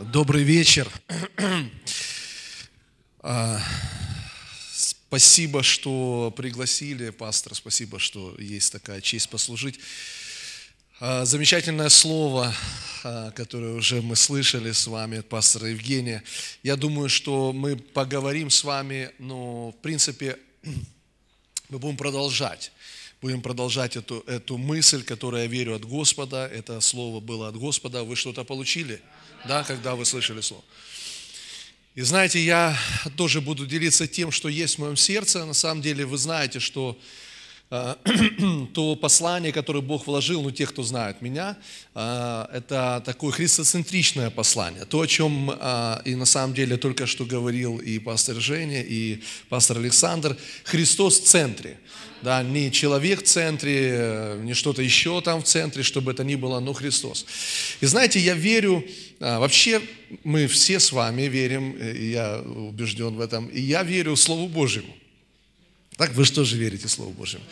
Добрый вечер. А, спасибо, что пригласили, пастор, спасибо, что есть такая честь послужить. А, замечательное слово, а, которое уже мы слышали с вами от пастора Евгения. Я думаю, что мы поговорим с вами, но в принципе мы будем продолжать. Будем продолжать эту, эту мысль, которую я верю от Господа. Это слово было от Господа. Вы что-то получили? Да, когда вы слышали слово. И знаете, я тоже буду делиться тем, что есть в моем сердце. На самом деле вы знаете, что то послание, которое Бог вложил, ну, тех, кто знает меня, э, это такое христоцентричное послание. То, о чем э, и на самом деле только что говорил и пастор Женя, и пастор Александр. Христос в центре да, не человек в центре, не что-то еще там в центре, чтобы это ни было, но Христос. И знаете, я верю, а, вообще мы все с вами верим, и я убежден в этом, и я верю Слову Божьему. Так вы что же верите Слову Божьему?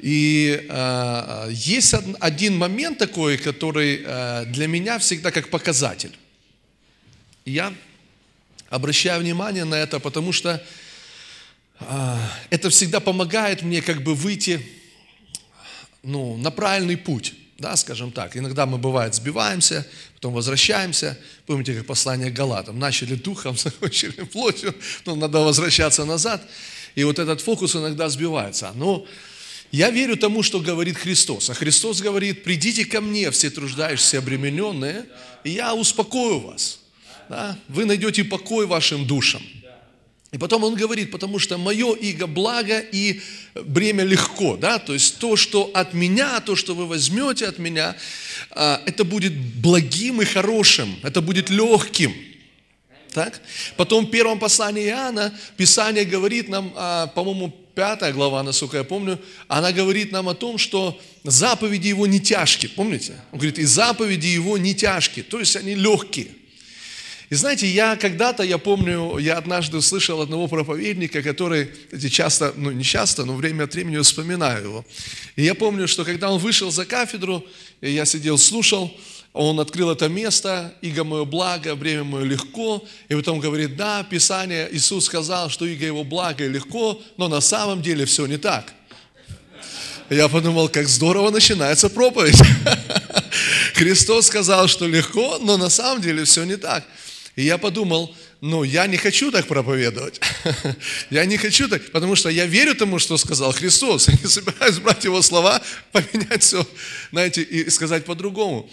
И э, есть один момент такой, который э, для меня всегда как показатель. я обращаю внимание на это, потому что а, это всегда помогает мне как бы выйти ну, на правильный путь, да, скажем так. Иногда мы, бывает, сбиваемся, потом возвращаемся. Помните, как послание к Галатам. Начали духом, закончили плотью, но надо возвращаться назад. И вот этот фокус иногда сбивается. Но я верю тому, что говорит Христос. А Христос говорит, придите ко мне, все труждающиеся, обремененные, и я успокою вас. Да? Вы найдете покой вашим душам. И потом он говорит, потому что мое иго благо и бремя легко, да, то есть то, что от меня, то, что вы возьмете от меня, а, это будет благим и хорошим, это будет легким. Так? Потом в первом послании Иоанна Писание говорит нам, а, по-моему, пятая глава, насколько я помню, она говорит нам о том, что заповеди его не тяжкие. Помните? Он говорит, и заповеди его не тяжкие, то есть они легкие. И знаете, я когда-то, я помню, я однажды услышал одного проповедника, который, часто, ну не часто, но время от времени вспоминаю его. И я помню, что когда он вышел за кафедру, я сидел, слушал, он открыл это место, иго мое благо, время мое легко, и потом говорит, да, Писание, Иисус сказал, что иго его благо и легко, но на самом деле все не так. Я подумал, как здорово начинается проповедь. Христос сказал, что легко, но на самом деле все не так. И я подумал, ну, я не хочу так проповедовать. я не хочу так, потому что я верю тому, что сказал Христос. Я не собираюсь брать его слова, поменять все, знаете, и сказать по-другому.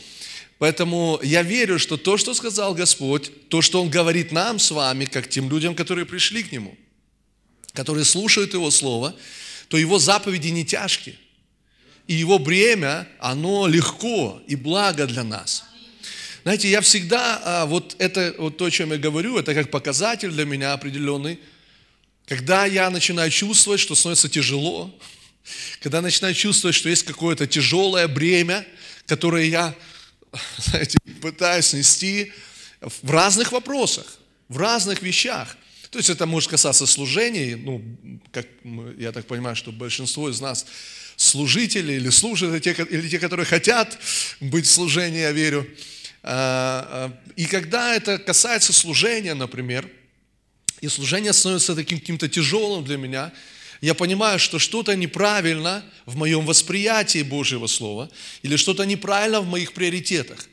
Поэтому я верю, что то, что сказал Господь, то, что Он говорит нам с вами, как тем людям, которые пришли к Нему, которые слушают Его Слово, то Его заповеди не тяжкие. И Его бремя, оно легко и благо для нас – знаете, я всегда, а, вот это, вот то, о чем я говорю, это как показатель для меня определенный. Когда я начинаю чувствовать, что становится тяжело, когда начинаю чувствовать, что есть какое-то тяжелое бремя, которое я, знаете, пытаюсь нести в разных вопросах, в разных вещах. То есть это может касаться служений, ну, как я так понимаю, что большинство из нас служители или служат, или те, которые хотят быть в служении, я верю. А, а, и когда это касается служения, например, и служение становится таким каким-то тяжелым для меня, я понимаю, что что-то неправильно в моем восприятии Божьего Слова или что-то неправильно в моих приоритетах.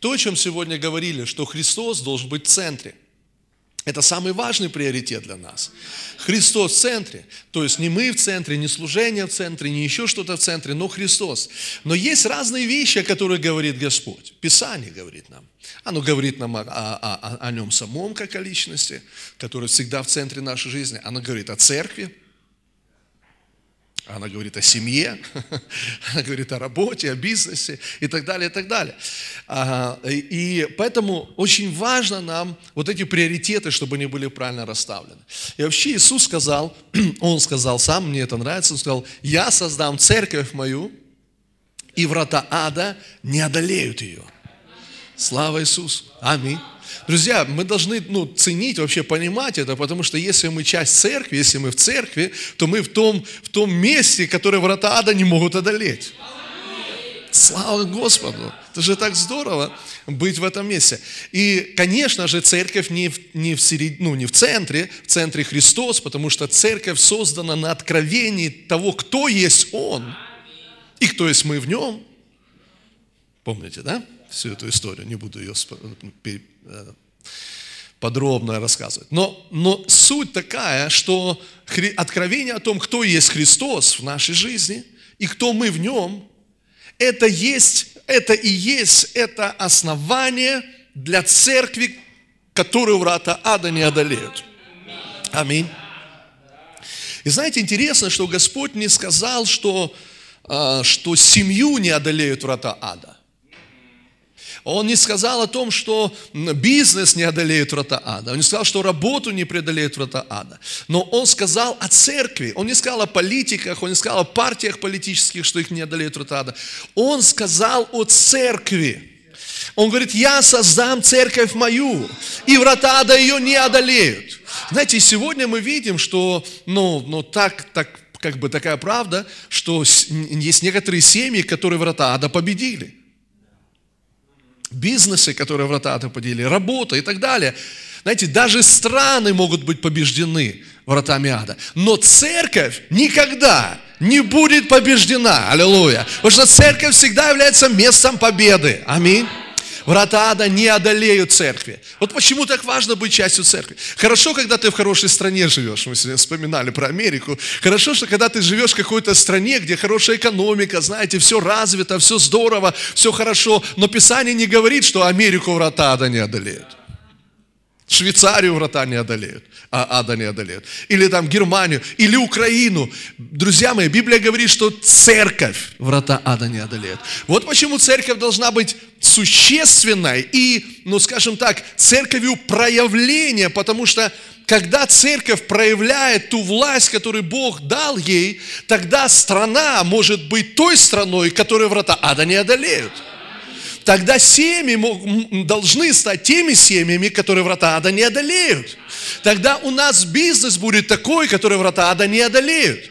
То, о чем сегодня говорили, что Христос должен быть в центре – это самый важный приоритет для нас. Христос в центре. То есть не мы в центре, не служение в центре, не еще что-то в центре, но Христос. Но есть разные вещи, о которых говорит Господь. Писание говорит нам. Оно говорит нам о, о, о, о нем самом, как о личности, который всегда в центре нашей жизни. Оно говорит о церкви, она говорит о семье, она говорит о работе, о бизнесе и так далее, и так далее. И поэтому очень важно нам вот эти приоритеты, чтобы они были правильно расставлены. И вообще Иисус сказал, Он сказал сам, мне это нравится, Он сказал, я создам церковь мою, и врата ада не одолеют ее. Слава Иисусу. Аминь. Друзья, мы должны ну, ценить, вообще понимать это, потому что если мы часть церкви, если мы в церкви, то мы в том, в том месте, которое врата ада не могут одолеть. Слава Господу! Это же так здорово быть в этом месте. И, конечно же, церковь не в, не в, серед... ну, не в центре, в центре Христос, потому что церковь создана на откровении того, кто есть Он и кто есть мы в Нем. Помните, да? Всю эту историю, не буду ее э, подробно рассказывать. Но, но суть такая, что откровение о том, кто есть Христос в нашей жизни и кто мы в Нем – это есть, это и есть это основание для церкви, которую врата ада не одолеют. Аминь. И знаете, интересно, что Господь не сказал, что, а, что семью не одолеют врата ада. Он не сказал о том, что бизнес не одолеет врата ада. Он не сказал, что работу не преодолеет врата ада. Но он сказал о церкви. Он не сказал о политиках, он не сказал о партиях политических, что их не одолеет врата ада. Он сказал о церкви. Он говорит, я создам церковь мою, и врата ада ее не одолеют. Знаете, сегодня мы видим, что, ну, ну так, так, как бы такая правда, что есть некоторые семьи, которые врата ада победили бизнесы, которые врата ада поделили, работа и так далее. Знаете, даже страны могут быть побеждены вратами ада. Но церковь никогда не будет побеждена. Аллилуйя. Потому что церковь всегда является местом победы. Аминь. Врата ада не одолеют церкви. Вот почему так важно быть частью церкви. Хорошо, когда ты в хорошей стране живешь. Мы сегодня вспоминали про Америку. Хорошо, что когда ты живешь в какой-то стране, где хорошая экономика, знаете, все развито, все здорово, все хорошо. Но Писание не говорит, что Америку врата ада не одолеют. Швейцарию врата не одолеют, а ада не одолеют. Или там Германию, или Украину. Друзья мои, Библия говорит, что церковь врата ада не одолеет. Вот почему церковь должна быть существенной и, ну скажем так, церковью проявления, потому что когда церковь проявляет ту власть, которую Бог дал ей, тогда страна может быть той страной, которую врата ада не одолеют тогда семьи должны стать теми семьями, которые врата ада не одолеют. Тогда у нас бизнес будет такой, который врата ада не одолеют.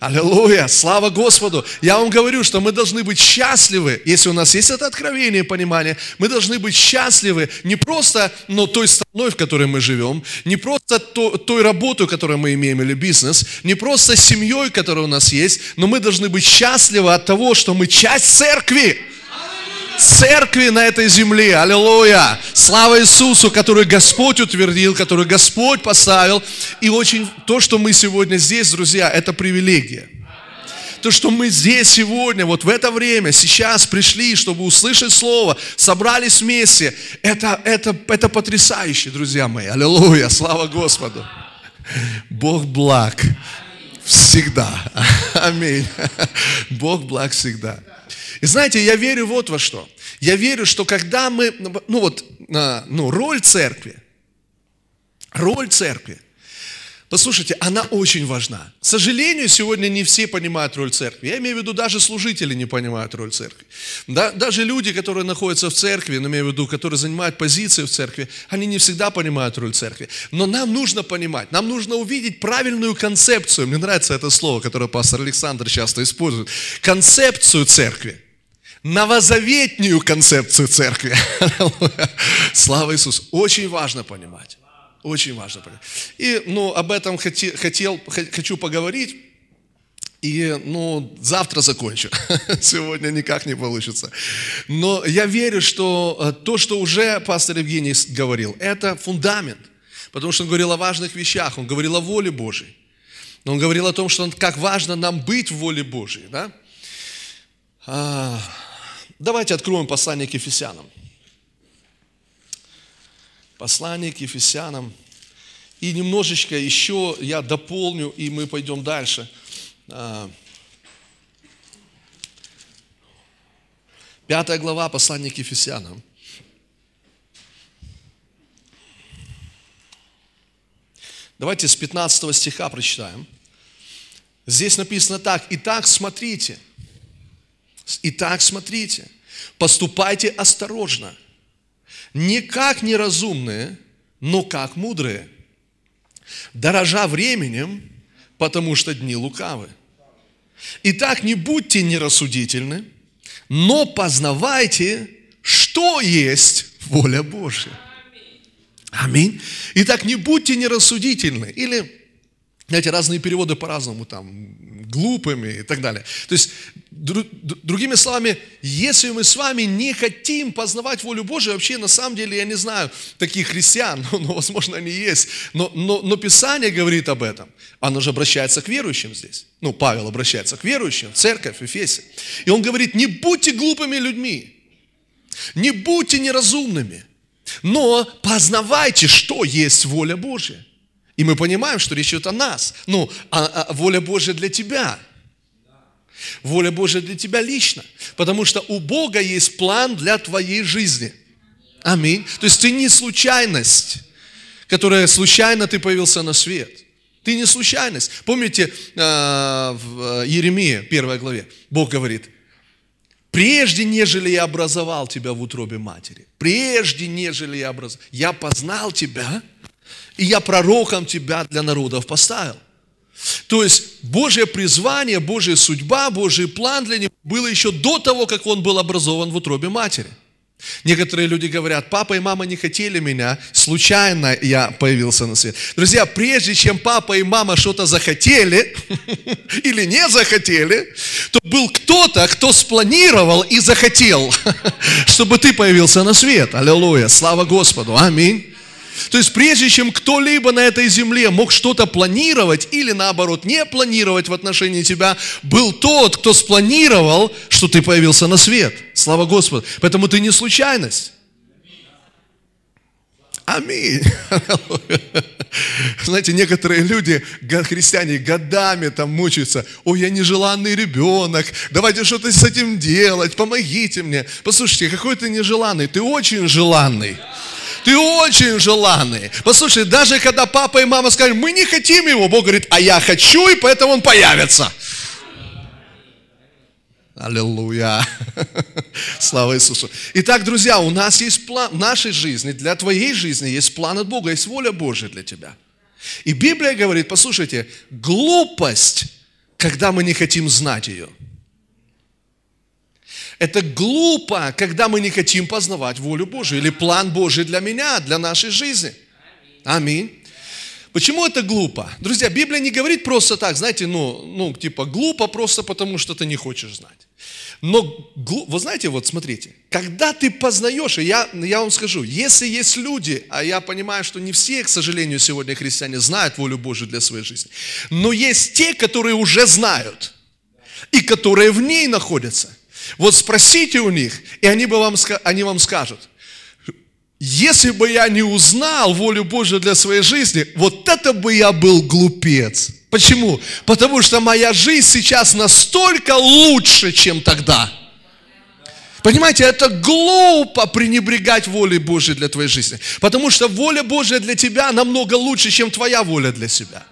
Аллилуйя, слава Господу. Я вам говорю, что мы должны быть счастливы, если у нас есть это откровение, понимание, мы должны быть счастливы не просто но той страной, в которой мы живем, не просто то, той работой, которую мы имеем, или бизнес, не просто семьей, которая у нас есть, но мы должны быть счастливы от того, что мы часть церкви церкви на этой земле. Аллилуйя! Слава Иисусу, который Господь утвердил, который Господь поставил. И очень то, что мы сегодня здесь, друзья, это привилегия. То, что мы здесь сегодня, вот в это время, сейчас пришли, чтобы услышать Слово, собрались вместе, это, это, это потрясающе, друзья мои. Аллилуйя, слава Господу. Бог благ всегда. Аминь. Бог благ всегда. И знаете, я верю вот во что. Я верю, что когда мы, ну вот, а, ну, роль церкви, роль церкви, Послушайте, она очень важна. К сожалению, сегодня не все понимают роль церкви. Я имею в виду, даже служители не понимают роль церкви. Да, даже люди, которые находятся в церкви, но имею в виду, которые занимают позиции в церкви, они не всегда понимают роль церкви. Но нам нужно понимать, нам нужно увидеть правильную концепцию. Мне нравится это слово, которое пастор Александр часто использует. Концепцию церкви новозаветнюю концепцию церкви. Слава Иисусу. Очень важно понимать. Очень важно. И ну, об этом хотел, хотел, хочу поговорить. И ну, завтра закончу. Сегодня никак не получится. Но я верю, что э, то, что уже пастор Евгений говорил, это фундамент. Потому что он говорил о важных вещах, он говорил о воле Божьей. Он говорил о том, что как важно нам быть в воле Божьей. Да? А, Давайте откроем послание к Ефесянам. Послание к Ефесянам. И немножечко еще я дополню, и мы пойдем дальше. А, пятая глава послания к Ефесянам. Давайте с 15 стиха прочитаем. Здесь написано так. Итак, смотрите – Итак, смотрите, поступайте осторожно, не как неразумные, но как мудрые, дорожа временем, потому что дни лукавы. Итак, не будьте нерассудительны, но познавайте, что есть воля Божья. Аминь. Итак, не будьте нерассудительны. Или знаете, разные переводы по-разному, там, глупыми и так далее. То есть, дру, другими словами, если мы с вами не хотим познавать волю Божию, вообще, на самом деле, я не знаю таких христиан, но, но возможно, они есть, но, но, но Писание говорит об этом. Оно же обращается к верующим здесь. Ну, Павел обращается к верующим, церковь, Ефесе. И он говорит, не будьте глупыми людьми, не будьте неразумными, но познавайте, что есть воля Божья. И мы понимаем, что речь идет о нас. Ну, а, а воля Божья для тебя. Воля Божья для тебя лично. Потому что у Бога есть план для твоей жизни. Аминь. То есть ты не случайность, которая случайно ты появился на свет. Ты не случайность. Помните а, в Еремии, первой главе, Бог говорит, прежде, нежели я образовал тебя в утробе матери, прежде, нежели я образовал, я познал тебя, и я пророком тебя для народов поставил. То есть Божье призвание, Божья судьба, Божий план для него было еще до того, как он был образован в утробе матери. Некоторые люди говорят, папа и мама не хотели меня, случайно я появился на свет. Друзья, прежде чем папа и мама что-то захотели или не захотели, то был кто-то, кто спланировал и захотел, чтобы ты появился на свет. Аллилуйя, слава Господу, аминь. То есть прежде чем кто-либо на этой земле мог что-то планировать или наоборот не планировать в отношении тебя, был тот, кто спланировал, что ты появился на свет. Слава Господу. Поэтому ты не случайность. Аминь. Знаете, некоторые люди, христиане, годами там мучаются. Ой, я нежеланный ребенок, давайте что-то с этим делать, помогите мне. Послушайте, какой ты нежеланный, ты очень желанный. Ты очень желанный. Послушай, даже когда папа и мама скажут, мы не хотим его, Бог говорит, а я хочу, и поэтому он появится. Аллилуйя. Слава Иисусу. Итак, друзья, у нас есть план в нашей жизни, для твоей жизни есть план от Бога, есть воля Божья для тебя. И Библия говорит, послушайте, глупость, когда мы не хотим знать ее – это глупо, когда мы не хотим познавать волю Божию или план Божий для меня, для нашей жизни. Аминь. Почему это глупо? Друзья, Библия не говорит просто так, знаете, ну, ну типа глупо просто потому, что ты не хочешь знать. Но, вы знаете, вот смотрите, когда ты познаешь, и я, я вам скажу, если есть люди, а я понимаю, что не все, к сожалению, сегодня христиане знают волю Божию для своей жизни, но есть те, которые уже знают, и которые в ней находятся – вот спросите у них, и они, бы вам, они вам скажут, если бы я не узнал волю Божию для своей жизни, вот это бы я был глупец. Почему? Потому что моя жизнь сейчас настолько лучше, чем тогда. Понимаете, это глупо пренебрегать волей Божией для твоей жизни. Потому что воля Божия для тебя намного лучше, чем твоя воля для себя.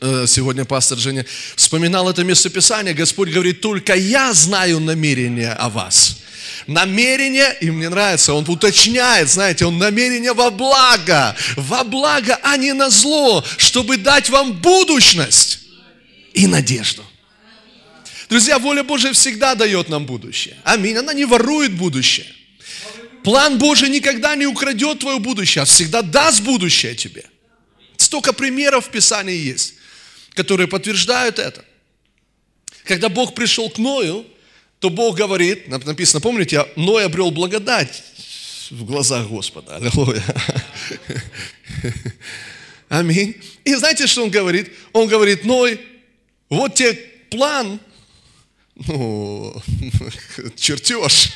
Э, сегодня пастор Женя вспоминал это местописание, Господь говорит, только я знаю намерения о вас. Намерение, и мне нравится, он уточняет, знаете, он намерение во благо, во благо, а не на зло, чтобы дать вам будущность и надежду. Друзья, воля Божия всегда дает нам будущее. Аминь. Она не ворует будущее. План Божий никогда не украдет твое будущее, а всегда даст будущее тебе. Столько примеров в Писании есть, которые подтверждают это. Когда Бог пришел к Ною, то Бог говорит, написано, помните, Ной обрел благодать в глазах Господа. Аллилуйя. Аминь. И знаете, что он говорит? Он говорит, Ной, вот тебе план, ну, чертеж,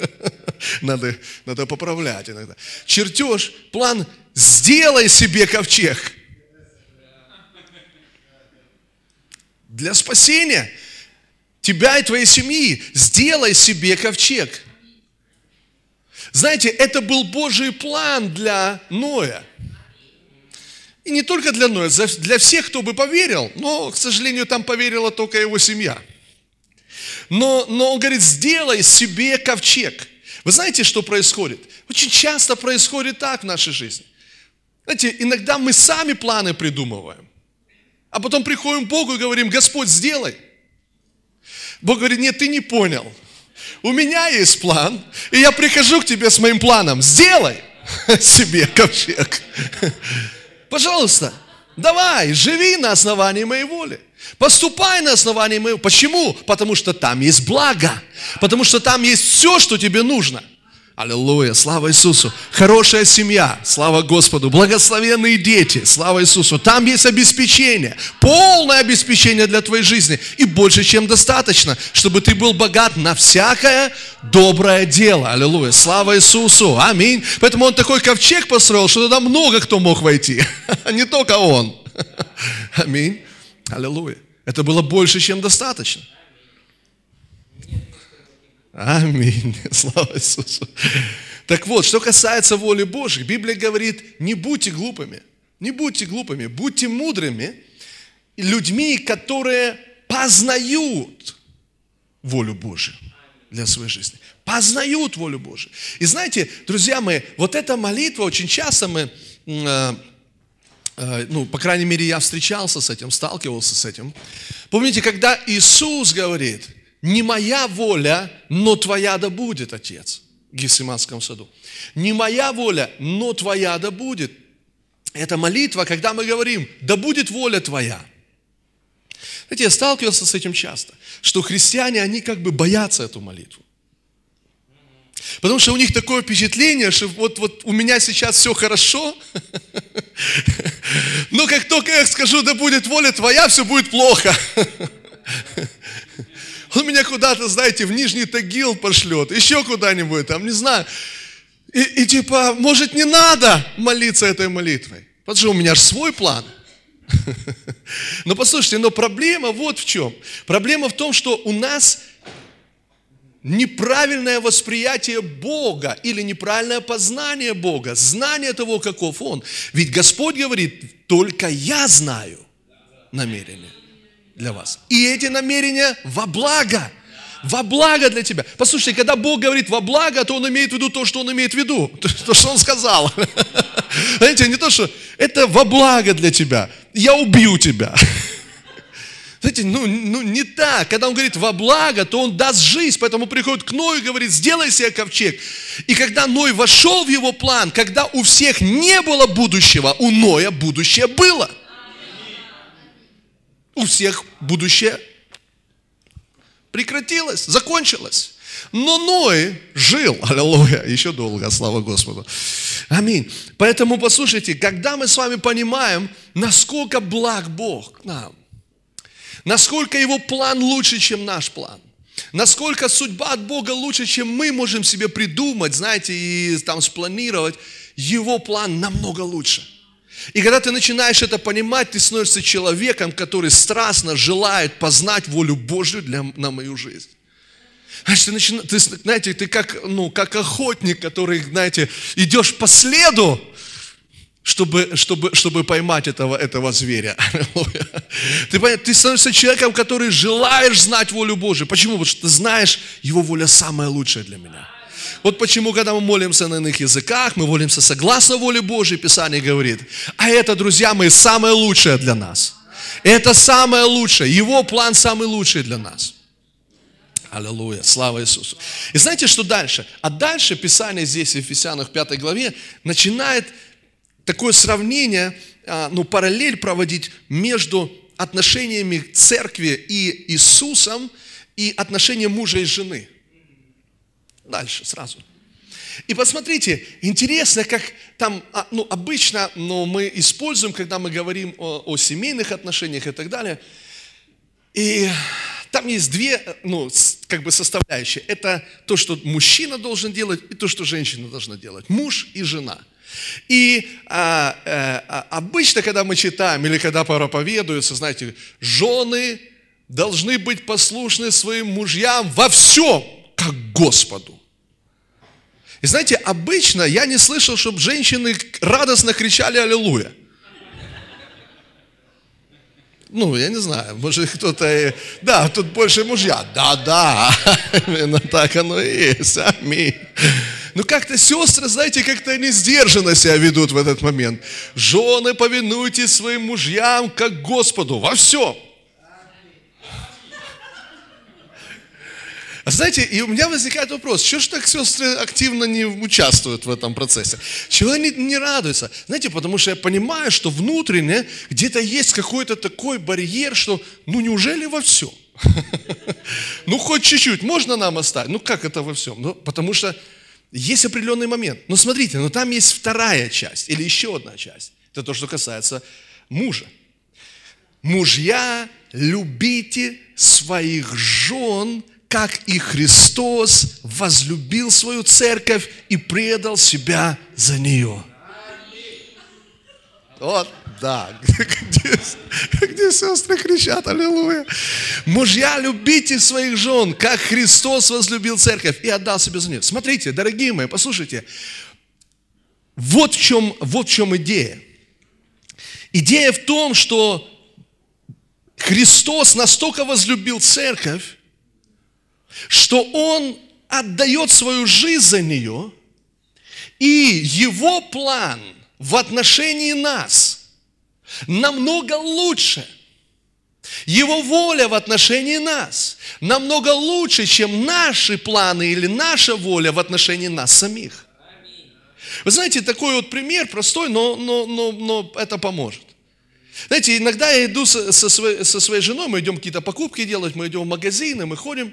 надо, надо поправлять иногда. Чертеж, план сделай себе ковчег. Для спасения тебя и твоей семьи сделай себе ковчег. Знаете, это был Божий план для Ноя. И не только для Ноя, для всех, кто бы поверил, но, к сожалению, там поверила только его семья. Но, но он говорит, сделай себе ковчег. Вы знаете, что происходит? Очень часто происходит так в нашей жизни. Знаете, иногда мы сами планы придумываем, а потом приходим к Богу и говорим, Господь, сделай. Бог говорит, нет, ты не понял. У меня есть план, и я прихожу к тебе с моим планом. Сделай себе ковчег. Пожалуйста, давай, живи на основании моей воли. Поступай на основании моего. Почему? Потому что там есть благо. Потому что там есть все, что тебе нужно. Аллилуйя, слава Иисусу. Хорошая семья, слава Господу. Благословенные дети, слава Иисусу. Там есть обеспечение, полное обеспечение для твоей жизни. И больше, чем достаточно, чтобы ты был богат на всякое доброе дело. Аллилуйя, слава Иисусу. Аминь. Поэтому он такой ковчег построил, что туда много кто мог войти. Не только он. Аминь. Аллилуйя. Это было больше, чем достаточно. Аминь. Слава Иисусу. Так вот, что касается воли Божьей, Библия говорит, не будьте глупыми, не будьте глупыми, будьте мудрыми, людьми, которые познают волю Божью для своей жизни. Познают волю Божью. И знаете, друзья мои, вот эта молитва, очень часто мы, э, ну, по крайней мере, я встречался с этим, сталкивался с этим. Помните, когда Иисус говорит – не моя воля, но твоя да будет, Отец, в Гефсиманском саду. Не моя воля, но твоя да будет. Это молитва, когда мы говорим, да будет воля твоя. Знаете, я сталкивался с этим часто, что христиане, они как бы боятся эту молитву. Потому что у них такое впечатление, что вот, вот у меня сейчас все хорошо, но как только я скажу, да будет воля твоя, все будет плохо. Он меня куда-то, знаете, в Нижний Тагил пошлет, еще куда-нибудь, там, не знаю. И, и типа, может, не надо молиться этой молитвой? Потому что у меня же свой план. Но послушайте, но проблема вот в чем. Проблема в том, что у нас неправильное восприятие Бога или неправильное познание Бога, знание того, каков Он. Ведь Господь говорит, только я знаю намерение для вас. И эти намерения во благо. Во благо для тебя. Послушайте, когда Бог говорит во благо, то Он имеет в виду то, что Он имеет в виду. То, что Он сказал. Знаете, не то, что это во благо для тебя. Я убью тебя. Знаете, ну, ну не так. Когда он говорит во благо, то он даст жизнь. Поэтому приходит к Ною и говорит, сделай себе ковчег. И когда Ной вошел в его план, когда у всех не было будущего, у Ноя будущее было – у всех будущее прекратилось, закончилось. Но Ной жил, аллилуйя, еще долго, слава Господу. Аминь. Поэтому послушайте, когда мы с вами понимаем, насколько благ Бог к нам, насколько Его план лучше, чем наш план, насколько судьба от Бога лучше, чем мы можем себе придумать, знаете, и там спланировать, Его план намного лучше. И когда ты начинаешь это понимать, ты становишься человеком, который страстно желает познать волю Божью для, на мою жизнь. Знаешь, ты, начина, ты, знаете, ты как, ну, как охотник, который, знаете, идешь по следу, чтобы, чтобы, чтобы поймать этого, этого зверя. Ты, ты становишься человеком, который желаешь знать волю Божию. Почему? Потому что ты знаешь, его воля самая лучшая для меня. Вот почему, когда мы молимся на иных языках, мы молимся согласно воле Божьей, Писание говорит. А это, друзья мои, самое лучшее для нас. Это самое лучшее. Его план самый лучший для нас. Аллилуйя, слава Иисусу. И знаете, что дальше? А дальше Писание здесь, в Ефесянах 5 главе, начинает такое сравнение, а, ну, параллель проводить между отношениями церкви и Иисусом и отношением мужа и жены – дальше сразу. И посмотрите, интересно, как там, а, ну, обычно ну, мы используем, когда мы говорим о, о семейных отношениях и так далее. И там есть две, ну, как бы составляющие. Это то, что мужчина должен делать, и то, что женщина должна делать. Муж и жена. И а, а, обычно, когда мы читаем или когда проповедуются, знаете, жены должны быть послушны своим мужьям во всем, как Господу. И знаете, обычно я не слышал, чтобы женщины радостно кричали «Аллилуйя». Ну, я не знаю, может кто-то... Да, тут больше мужья. Да, да, именно так оно и есть. Аминь. Ну, как-то сестры, знаете, как-то они сдержанно себя ведут в этот момент. Жены, повинуйтесь своим мужьям, как Господу, во всем. А знаете, и у меня возникает вопрос, что ж так сестры активно не участвуют в этом процессе? Чего они не радуются? Знаете, потому что я понимаю, что внутренне где-то есть какой-то такой барьер, что ну неужели во всем? Ну хоть чуть-чуть, можно нам оставить? Ну как это во всем? Ну потому что есть определенный момент. Но смотрите, но там есть вторая часть или еще одна часть. Это то, что касается мужа. Мужья, любите своих жен, как и Христос возлюбил свою церковь и предал себя за нее. Вот, да. Где, где сестры кричат, аллилуйя. Мужья, любите своих жен, как Христос возлюбил церковь и отдал себя за нее. Смотрите, дорогие мои, послушайте. Вот в чем, вот в чем идея. Идея в том, что Христос настолько возлюбил церковь, что Он отдает свою жизнь за нее, и Его план в отношении нас намного лучше. Его воля в отношении нас намного лучше, чем наши планы или наша воля в отношении нас самих. Вы знаете, такой вот пример простой, но, но, но, но это поможет. Знаете, иногда я иду со, со, своей, со своей женой, мы идем какие-то покупки делать, мы идем в магазины, мы ходим,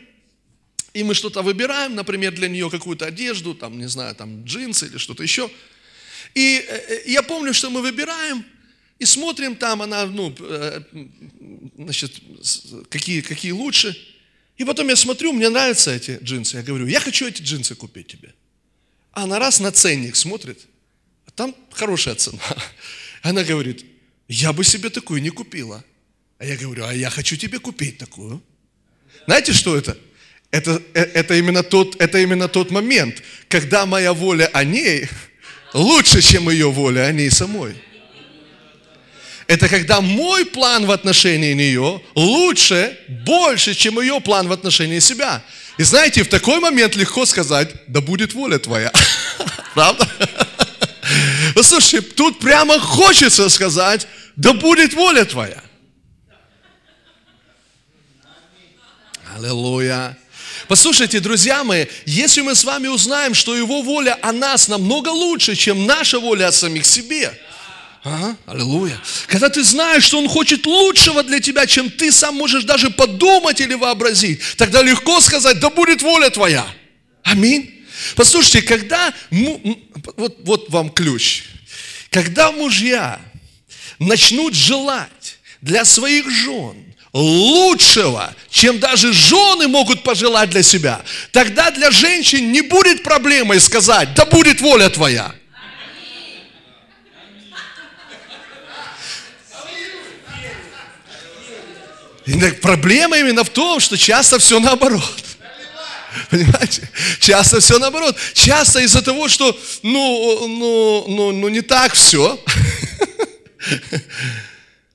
и мы что-то выбираем, например, для нее какую-то одежду, там, не знаю, там, джинсы или что-то еще. И э, э, я помню, что мы выбираем, и смотрим там, она, ну, э, значит, какие, какие лучше. И потом я смотрю, мне нравятся эти джинсы. Я говорю, я хочу эти джинсы купить тебе. А она раз на ценник смотрит, а там хорошая цена. Она говорит, я бы себе такую не купила. А я говорю, а я хочу тебе купить такую. Знаете, что это? Это, э, это, именно тот, это именно тот момент, когда моя воля о ней лучше, чем ее воля о ней самой. Это когда мой план в отношении нее лучше, больше, чем ее план в отношении себя. И знаете, в такой момент легко сказать, да будет воля твоя. Правда? Послушайте, тут прямо хочется сказать, да будет воля твоя. Аллилуйя. Послушайте, друзья мои, если мы с вами узнаем, что Его воля о нас намного лучше, чем наша воля о самих себе, Ага, аллилуйя. Когда ты знаешь, что Он хочет лучшего для тебя, чем ты сам можешь даже подумать или вообразить, тогда легко сказать, да будет воля твоя. Аминь. Послушайте, когда, вот, вот вам ключ, когда мужья начнут желать для своих жен лучшего, чем даже жены могут пожелать для себя, тогда для женщин не будет проблемой сказать, да будет воля твоя. И проблема именно в том, что часто все наоборот. Понимаете? Часто все наоборот. Часто из-за того, что ну, ну, ну, ну не так все.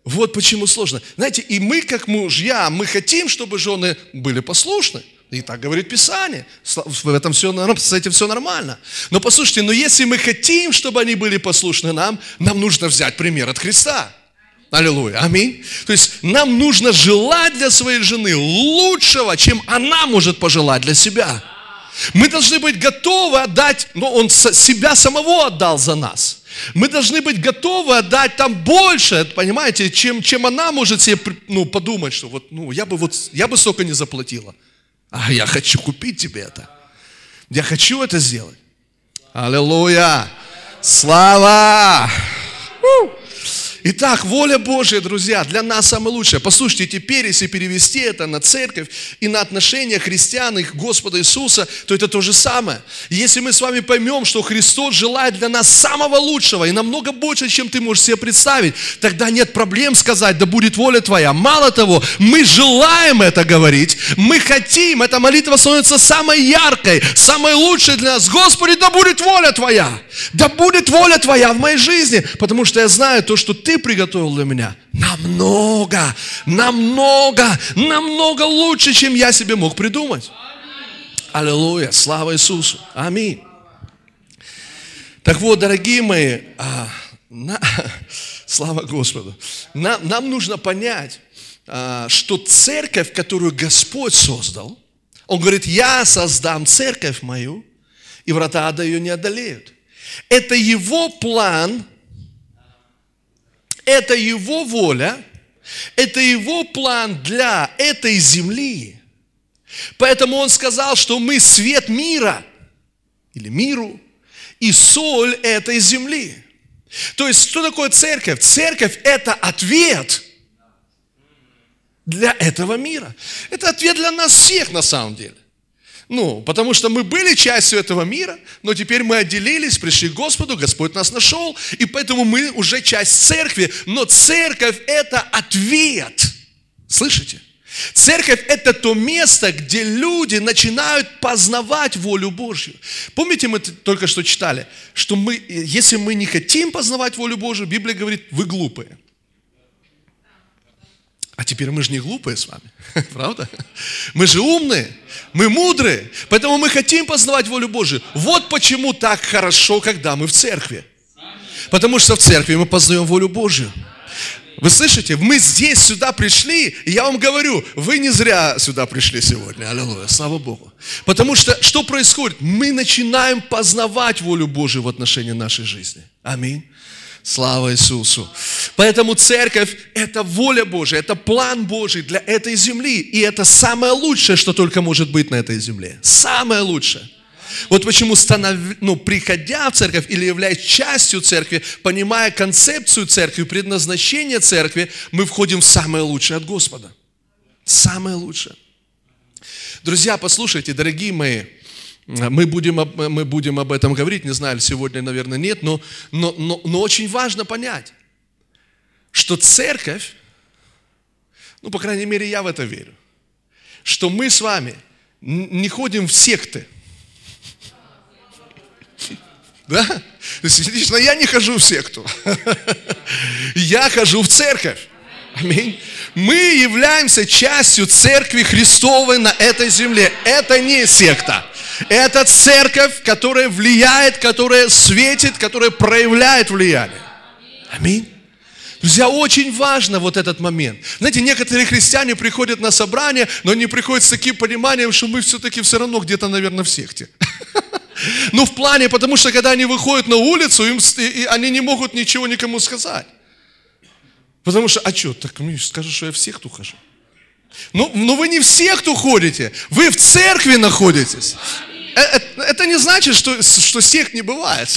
Вот почему сложно. Знаете, и мы, как мужья, мы хотим, чтобы жены были послушны. И так говорит Писание. В этом все, с этим все нормально. Но послушайте, но если мы хотим, чтобы они были послушны нам, нам нужно взять пример от Христа. Аллилуйя. Аминь. То есть нам нужно желать для своей жены лучшего, чем она может пожелать для себя. Мы должны быть готовы отдать, но он себя самого отдал за нас. Мы должны быть готовы отдать там больше, понимаете, чем, чем она может себе ну, подумать, что вот, ну, я бы вот, я бы столько не заплатила. А я хочу купить тебе это. Я хочу это сделать. Аллилуйя! Слава! У! Итак, воля Божья, друзья, для нас самое лучшее. Послушайте, теперь, если перевести это на церковь и на отношения христиан и Господа Иисуса, то это то же самое. если мы с вами поймем, что Христос желает для нас самого лучшего и намного больше, чем ты можешь себе представить, тогда нет проблем сказать, да будет воля Твоя. Мало того, мы желаем это говорить, мы хотим, эта молитва становится самой яркой, самой лучшей для нас. Господи, да будет воля Твоя, да будет воля Твоя в моей жизни, потому что я знаю то, что Ты приготовил для меня, намного, намного, намного лучше, чем я себе мог придумать. Аллилуйя, слава Иисусу. Аминь. Так вот, дорогие мои, а, на, слава Господу, нам, нам нужно понять, а, что церковь, которую Господь создал, Он говорит, я создам церковь мою, и врата ада ее не одолеют. Это его план, это его воля, это его план для этой земли. Поэтому он сказал, что мы свет мира, или миру, и соль этой земли. То есть, что такое церковь? Церковь – это ответ для этого мира. Это ответ для нас всех на самом деле. Ну, потому что мы были частью этого мира, но теперь мы отделились, пришли к Господу, Господь нас нашел, и поэтому мы уже часть церкви, но церковь – это ответ. Слышите? Церковь – это то место, где люди начинают познавать волю Божью. Помните, мы только что читали, что мы, если мы не хотим познавать волю Божью, Библия говорит, вы глупые. А теперь мы же не глупые с вами, правда? Мы же умные, мы мудрые, поэтому мы хотим познавать волю Божию. Вот почему так хорошо, когда мы в церкви. Потому что в церкви мы познаем волю Божию. Вы слышите? Мы здесь сюда пришли, и я вам говорю, вы не зря сюда пришли сегодня. Аллилуйя, слава Богу. Потому что что происходит? Мы начинаем познавать волю Божию в отношении нашей жизни. Аминь. Слава Иисусу. Поэтому церковь – это воля Божия, это план Божий для этой земли. И это самое лучшее, что только может быть на этой земле. Самое лучшее. Вот почему, станов, ну, приходя в церковь или являясь частью церкви, понимая концепцию церкви, предназначение церкви, мы входим в самое лучшее от Господа. Самое лучшее. Друзья, послушайте, дорогие мои, мы будем, мы будем об этом говорить, не знаю, сегодня, наверное, нет, но, но, но, но очень важно понять, что церковь, ну, по крайней мере, я в это верю, что мы с вами не ходим в секты – да? То есть, лично я не хожу в секту. Я хожу в церковь. Аминь. Мы являемся частью церкви Христовой на этой земле. Это не секта. Это церковь, которая влияет, которая светит, которая проявляет влияние. Аминь. Друзья, очень важно вот этот момент. Знаете, некоторые христиане приходят на собрание, но они приходят с таким пониманием, что мы все-таки все равно где-то, наверное, в секте. Ну, в плане, потому что когда они выходят на улицу, им, и они не могут ничего никому сказать. Потому что, а что, так мне скажут, что я в секту хожу. Ну, ну вы не в секту ходите, вы в церкви находитесь. Это, э, это не значит, что, что сект не бывает.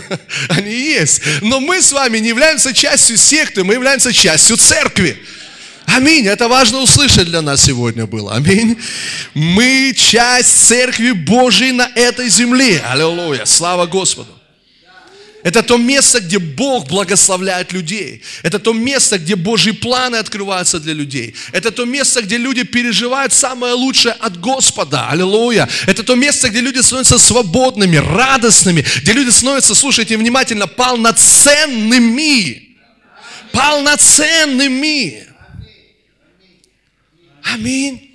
Они есть. Но мы с вами не являемся частью секты, мы являемся частью церкви. Аминь. Это важно услышать для нас сегодня было. Аминь. Мы часть Церкви Божьей на этой земле. Аллилуйя. Слава Господу. Это то место, где Бог благословляет людей. Это то место, где Божьи планы открываются для людей. Это то место, где люди переживают самое лучшее от Господа. Аллилуйя. Это то место, где люди становятся свободными, радостными, где люди становятся, слушайте внимательно, полноценными. Полноценными. Аминь.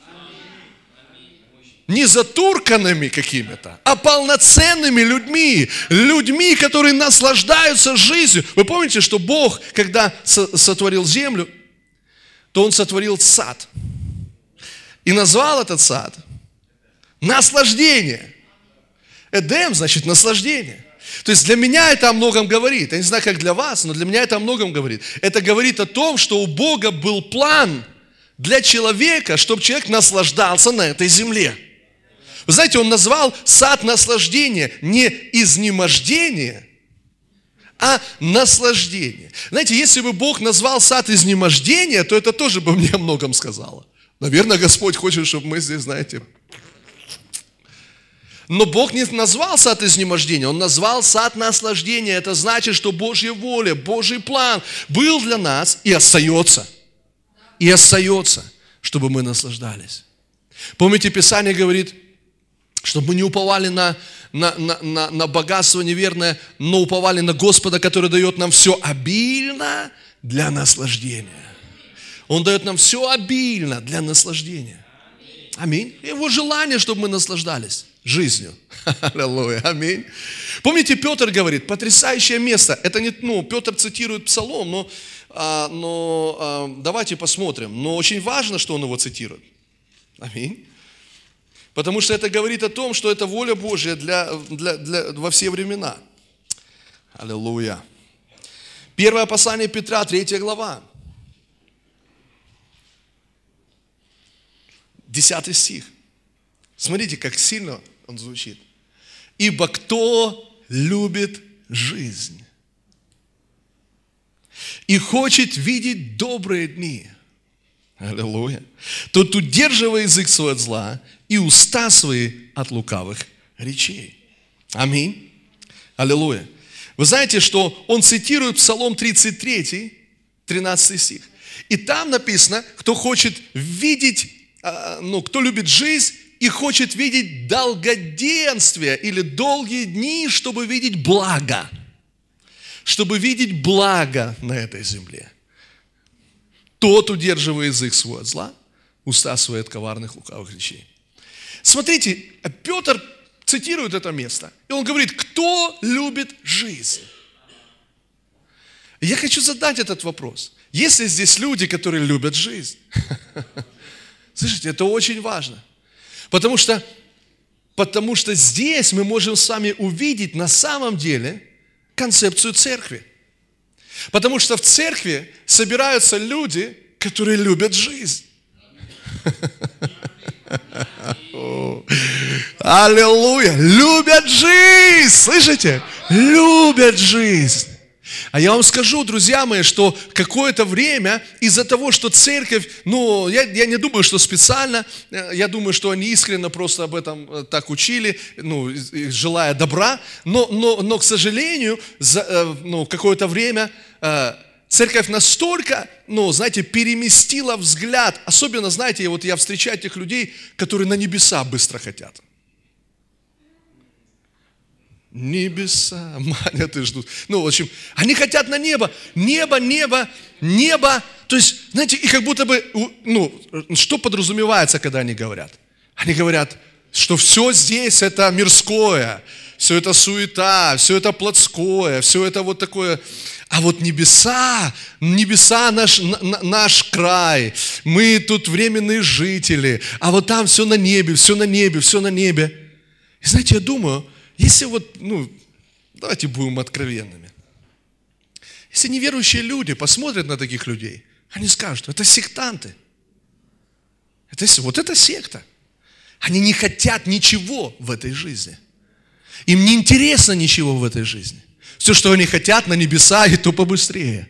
Не затурканными какими-то, а полноценными людьми. Людьми, которые наслаждаются жизнью. Вы помните, что Бог, когда сотворил землю, то Он сотворил сад. И назвал этот сад наслаждение. Эдем значит наслаждение. То есть для меня это о многом говорит. Я не знаю, как для вас, но для меня это о многом говорит. Это говорит о том, что у Бога был план – для человека, чтобы человек наслаждался на этой земле. Вы знаете, он назвал сад наслаждения не изнемождение, а наслаждение. Знаете, если бы Бог назвал сад изнемождения, то это тоже бы мне о многом сказало. Наверное, Господь хочет, чтобы мы здесь, знаете, но Бог не назвал сад изнемождения, Он назвал сад наслаждения. Это значит, что Божья воля, Божий план был для нас и остается – и остается, чтобы мы наслаждались. Помните, Писание говорит, чтобы мы не уповали на, на, на, на, на богатство неверное, но уповали на Господа, который дает нам все обильно для наслаждения. Он дает нам все обильно для наслаждения. Аминь. Его желание, чтобы мы наслаждались жизнью. Аллилуйя. Аминь. Помните, Петр говорит, потрясающее место. Это не, ну, Петр цитирует Псалом, но а, но а, давайте посмотрим. Но очень важно, что он его цитирует. Аминь. Потому что это говорит о том, что это воля Божья для, для, для, во все времена. Аллилуйя. Первое послание Петра, третья глава. Десятый стих. Смотрите, как сильно он звучит. Ибо кто любит жизнь и хочет видеть добрые дни, аллилуйя, тот удерживает язык свой от зла и уста свои от лукавых речей. Аминь. Аллилуйя. Вы знаете, что он цитирует Псалом 33, 13 стих. И там написано, кто хочет видеть, а, ну, кто любит жизнь и хочет видеть долгоденствие или долгие дни, чтобы видеть благо. Чтобы видеть благо на этой земле. Тот удерживает язык свой от зла, уста свои от коварных лукавых речей. Смотрите, Петр цитирует это место. И он говорит, кто любит жизнь? Я хочу задать этот вопрос. Если здесь люди, которые любят жизнь, слышите, это очень важно. Потому что, потому что здесь мы можем с вами увидеть на самом деле концепцию церкви. Потому что в церкви собираются люди, которые любят жизнь. Аллилуйя! Любят жизнь! Слышите? Любят жизнь! А я вам скажу, друзья мои, что какое-то время из-за того, что церковь, ну, я, я не думаю, что специально, э, я думаю, что они искренне просто об этом э, так учили, ну, желая добра, но, но, но к сожалению, за, э, ну, какое-то время церковь настолько, ну, знаете, переместила взгляд, особенно, знаете, вот я встречаю тех людей, которые на небеса быстро хотят. Небеса манят и ждут. Ну, в общем, они хотят на небо. Небо, небо, небо. То есть, знаете, и как будто бы, ну, что подразумевается, когда они говорят? Они говорят, что все здесь это мирское, все это суета, все это плотское, все это вот такое. А вот небеса, небеса наш, наш край, мы тут временные жители, а вот там все на небе, все на небе, все на небе. И знаете, я думаю, если вот, ну, давайте будем откровенными. Если неверующие люди посмотрят на таких людей, они скажут, это сектанты. Это, вот это секта. Они не хотят ничего в этой жизни. Им не интересно ничего в этой жизни. Все, что они хотят, на небеса и то побыстрее.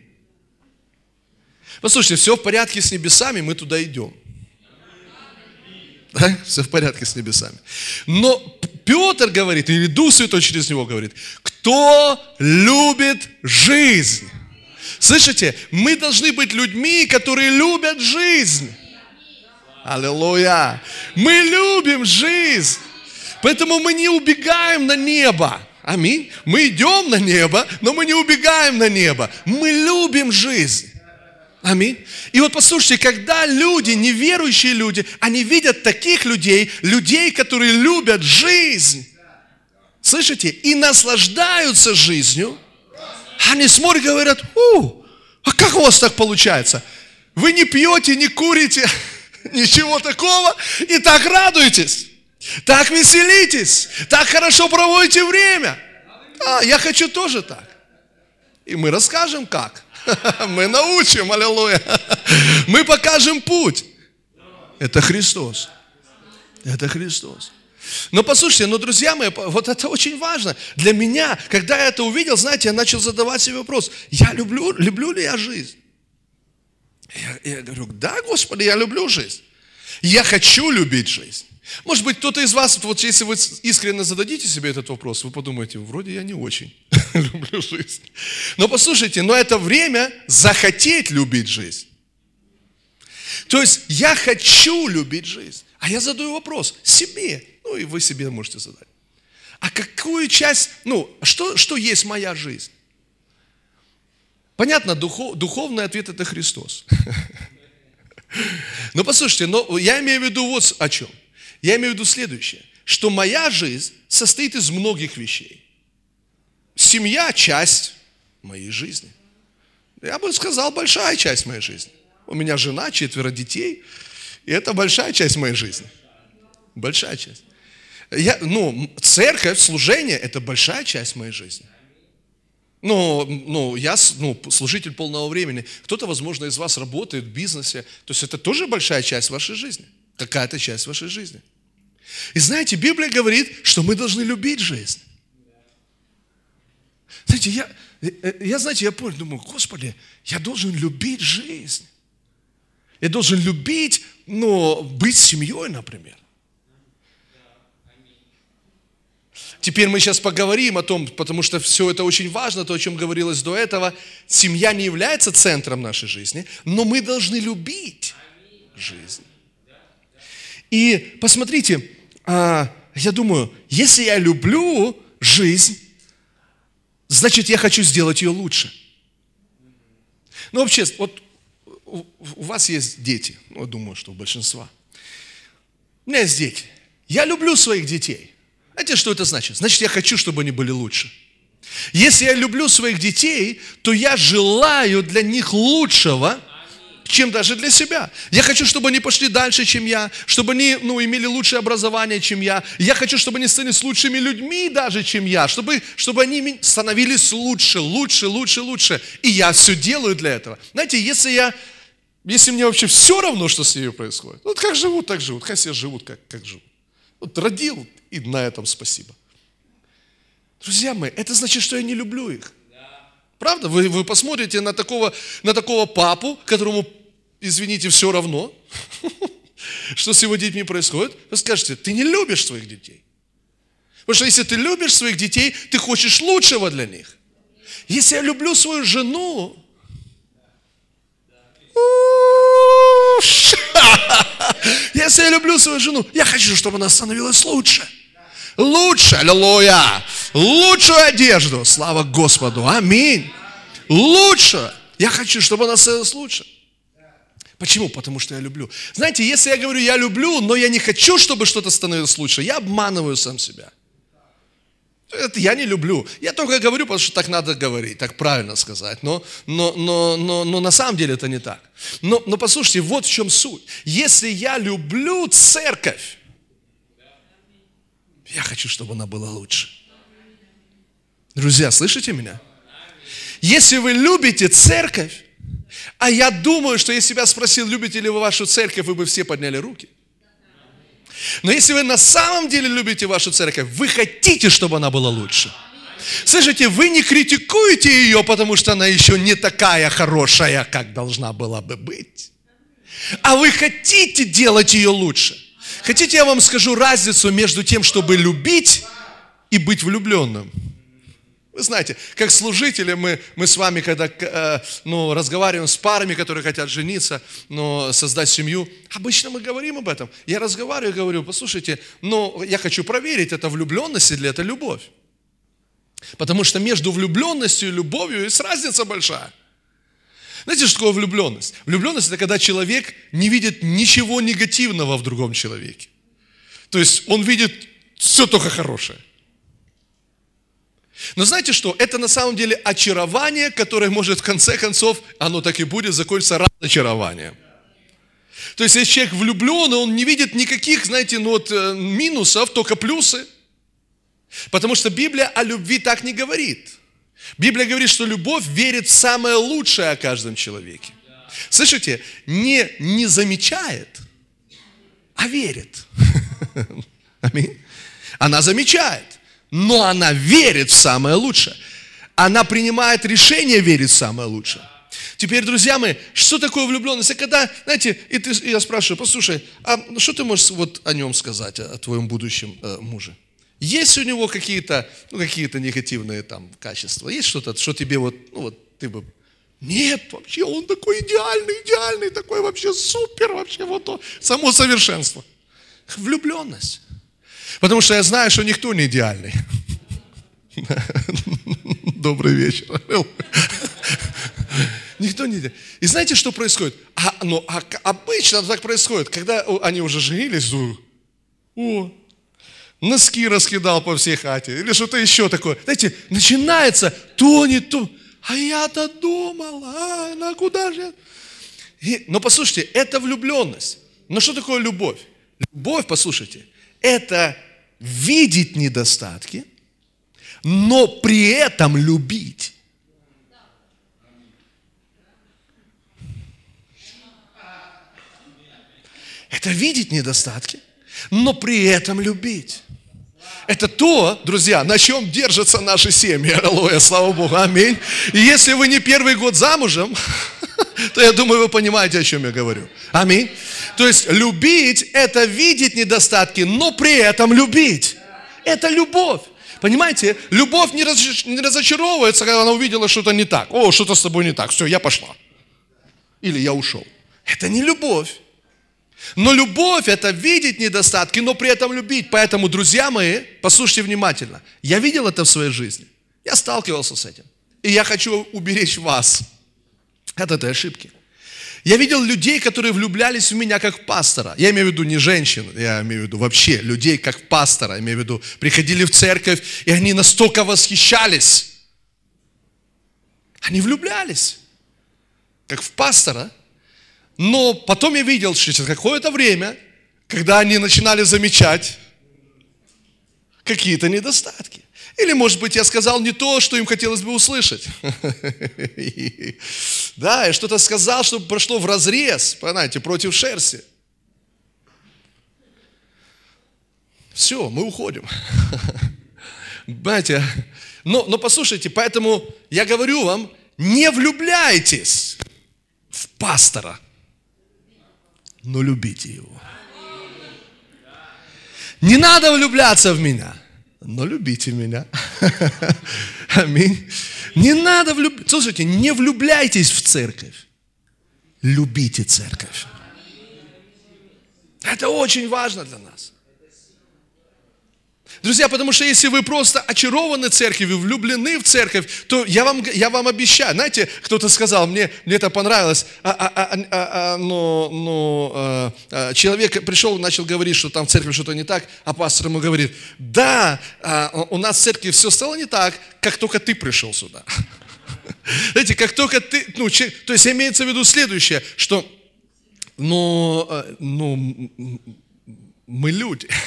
Послушайте, все в порядке с небесами, мы туда идем. Да? Все в порядке с небесами. Но Петр говорит, или Дух Святой через него говорит, кто любит жизнь? Слышите, мы должны быть людьми, которые любят жизнь. Аллилуйя. Мы любим жизнь. Поэтому мы не убегаем на небо. Аминь. Мы идем на небо, но мы не убегаем на небо. Мы любим жизнь. Аминь. И вот послушайте, когда люди, неверующие люди, они видят таких людей, людей, которые любят жизнь, слышите, и наслаждаются жизнью, они смотрят и говорят, у, а как у вас так получается? Вы не пьете, не курите, ничего такого, и так радуетесь, так веселитесь, так хорошо проводите время. А, я хочу тоже так. И мы расскажем, как. Мы научим, аллилуйя. Мы покажем путь. Это Христос. Это Христос. Но послушайте, но, друзья мои, вот это очень важно. Для меня, когда я это увидел, знаете, я начал задавать себе вопрос, я люблю, люблю ли я жизнь? Я, я говорю, да, Господи, я люблю жизнь. Я хочу любить жизнь. Может быть, кто-то из вас, вот если вы искренне зададите себе этот вопрос, вы подумаете, вроде я не очень люблю жизнь. Но послушайте, но это время захотеть любить жизнь. То есть я хочу любить жизнь. А я задаю вопрос себе, ну и вы себе можете задать. А какую часть, ну, что, что есть моя жизнь? Понятно, духов, духовный ответ это Христос. Но послушайте, но я имею в виду вот о чем – я имею в виду следующее, что моя жизнь состоит из многих вещей. Семья – часть моей жизни. Я бы сказал, большая часть моей жизни. У меня жена, четверо детей, и это большая часть моей жизни. Большая часть. я, ну, церковь, служение – это большая часть моей жизни. Ну, ну, я ну, служитель полного времени. Кто-то, возможно, из вас работает в бизнесе. То есть это тоже большая часть вашей жизни. Какая-то часть вашей жизни. И знаете, Библия говорит, что мы должны любить жизнь. Знаете, я, я, знаете, я понял, думаю, Господи, я должен любить жизнь. Я должен любить, ну, быть семьей, например. Теперь мы сейчас поговорим о том, потому что все это очень важно, то, о чем говорилось до этого. Семья не является центром нашей жизни, но мы должны любить жизнь. И посмотрите, а, я думаю, если я люблю жизнь, значит, я хочу сделать ее лучше. Ну, вообще, вот у вас есть дети, ну, я думаю, что у большинства. У меня есть дети. Я люблю своих детей. Знаете, что это значит? Значит, я хочу, чтобы они были лучше. Если я люблю своих детей, то я желаю для них лучшего, чем даже для себя. Я хочу, чтобы они пошли дальше, чем я, чтобы они ну, имели лучшее образование, чем я. Я хочу, чтобы они стали с лучшими людьми даже, чем я, чтобы, чтобы они становились лучше, лучше, лучше, лучше. И я все делаю для этого. Знаете, если я если мне вообще все равно, что с ними происходит, вот как живут, так живут, хай себе живут, как, как живут. Вот родил, и на этом спасибо. Друзья мои, это значит, что я не люблю их. Правда? Вы, вы посмотрите на такого, на такого папу, которому, извините, все равно, что с его детьми происходит. Вы скажете, ты не любишь своих детей. Потому что если ты любишь своих детей, ты хочешь лучшего для них. Если я люблю свою жену, если я люблю свою жену, я хочу, чтобы она становилась лучше. Лучше, аллилуйя. Лучшую одежду. Слава Господу. Аминь. Лучше. Я хочу, чтобы она становилась лучше. Почему? Потому что я люблю. Знаете, если я говорю, я люблю, но я не хочу, чтобы что-то становилось лучше, я обманываю сам себя. Это я не люблю. Я только говорю, потому что так надо говорить, так правильно сказать. Но, но, но, но, но на самом деле это не так. Но, но послушайте, вот в чем суть. Если я люблю церковь, я хочу, чтобы она была лучше. Друзья, слышите меня? Если вы любите церковь, а я думаю, что если бы я спросил, любите ли вы вашу церковь, вы бы все подняли руки. Но если вы на самом деле любите вашу церковь, вы хотите, чтобы она была лучше. Слышите, вы не критикуете ее, потому что она еще не такая хорошая, как должна была бы быть. А вы хотите делать ее лучше. Хотите, я вам скажу разницу между тем, чтобы любить и быть влюбленным? Вы знаете, как служители мы, мы с вами, когда э, ну, разговариваем с парами, которые хотят жениться, ну, создать семью, обычно мы говорим об этом. Я разговариваю говорю, послушайте, ну, я хочу проверить, это влюбленность или это любовь. Потому что между влюбленностью и любовью есть разница большая. Знаете, что такое влюбленность? Влюбленность – это когда человек не видит ничего негативного в другом человеке. То есть он видит все только хорошее. Но знаете что? Это на самом деле очарование, которое может в конце концов, оно так и будет, закончиться разочарованием. То есть, если человек влюблен, он не видит никаких, знаете, ну вот, э, минусов, только плюсы. Потому что Библия о любви так не говорит. Библия говорит, что любовь верит в самое лучшее о каждом человеке. Слышите, не, не замечает, а верит. Аминь. Она замечает но она верит в самое лучшее. Она принимает решение верить в самое лучшее. Теперь, друзья мои, что такое влюбленность? Это когда, знаете, и, ты, и я спрашиваю, послушай, а что ты можешь вот о нем сказать, о, о твоем будущем э, муже? Есть у него какие-то, ну, какие-то негативные там качества? Есть что-то, что тебе вот, ну, вот ты бы нет, вообще он такой идеальный, идеальный, такой вообще супер, вообще вот то, само совершенство. Влюбленность. Потому что я знаю, что никто не идеальный. Добрый вечер. Никто не идеальный. И знаете, что происходит? А, ну, а, обычно так происходит, когда они уже женились, о, носки раскидал по всей хате, или что-то еще такое. Знаете, начинается то не то. А я-то думал, а, на куда же? И, но послушайте, это влюбленность. Но что такое любовь? Любовь, послушайте, это видеть недостатки, но при этом любить. Это видеть недостатки, но при этом любить. Это то, друзья, на чем держатся наши семьи. Аллилуйя, слава Богу, аминь. И если вы не первый год замужем, то я думаю, вы понимаете, о чем я говорю. Аминь. То есть любить – это видеть недостатки, но при этом любить. Это любовь. Понимаете, любовь не, разочаровывается, когда она увидела что-то не так. О, что-то с тобой не так, все, я пошла. Или я ушел. Это не любовь. Но любовь – это видеть недостатки, но при этом любить. Поэтому, друзья мои, послушайте внимательно. Я видел это в своей жизни. Я сталкивался с этим. И я хочу уберечь вас от этой ошибки. Я видел людей, которые влюблялись в меня как в пастора. Я имею в виду не женщин, я имею в виду вообще людей как в пастора. Я имею в виду, приходили в церковь, и они настолько восхищались. Они влюблялись, как в пастора. Но потом я видел, что через какое-то время, когда они начинали замечать какие-то недостатки. Или, может быть, я сказал не то, что им хотелось бы услышать. Да, я что-то сказал, что прошло в разрез, понимаете, против шерсти. Все, мы уходим. Понимаете, но, но послушайте, поэтому я говорю вам, не влюбляйтесь в пастора, но любите его. Не надо влюбляться в меня – но любите меня. Аминь. Не надо влюбляться. Слушайте, не влюбляйтесь в церковь. Любите церковь. Это очень важно для нас. Друзья, потому что если вы просто очарованы церковью, влюблены в церковь, то я вам, я вам обещаю, знаете, кто-то сказал, мне, мне это понравилось, а, а, а, а, а, но, но а, а, человек пришел, начал говорить, что там в церкви что-то не так, а пастор ему говорит, да, а, у нас в церкви все стало не так, как только ты пришел сюда. Знаете, как только ты, ну, то есть имеется в виду следующее, что, ну, ну, мы люди.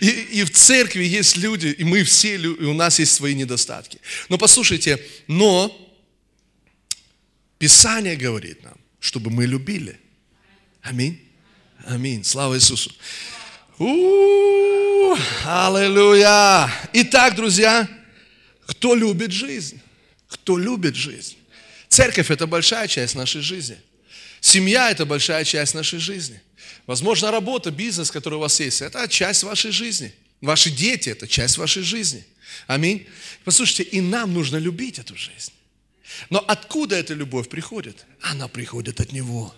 И, и в церкви есть люди, и мы все, и у нас есть свои недостатки. Но послушайте, но Писание говорит нам, чтобы мы любили. Аминь. Аминь. Слава Иисусу. У-у-у, аллилуйя. Итак, друзья, кто любит жизнь? Кто любит жизнь? Церковь – это большая часть нашей жизни. Семья – это большая часть нашей жизни – Возможно, работа, бизнес, который у вас есть, это часть вашей жизни. Ваши дети – это часть вашей жизни. Аминь. Послушайте, и нам нужно любить эту жизнь. Но откуда эта любовь приходит? Она приходит от Него.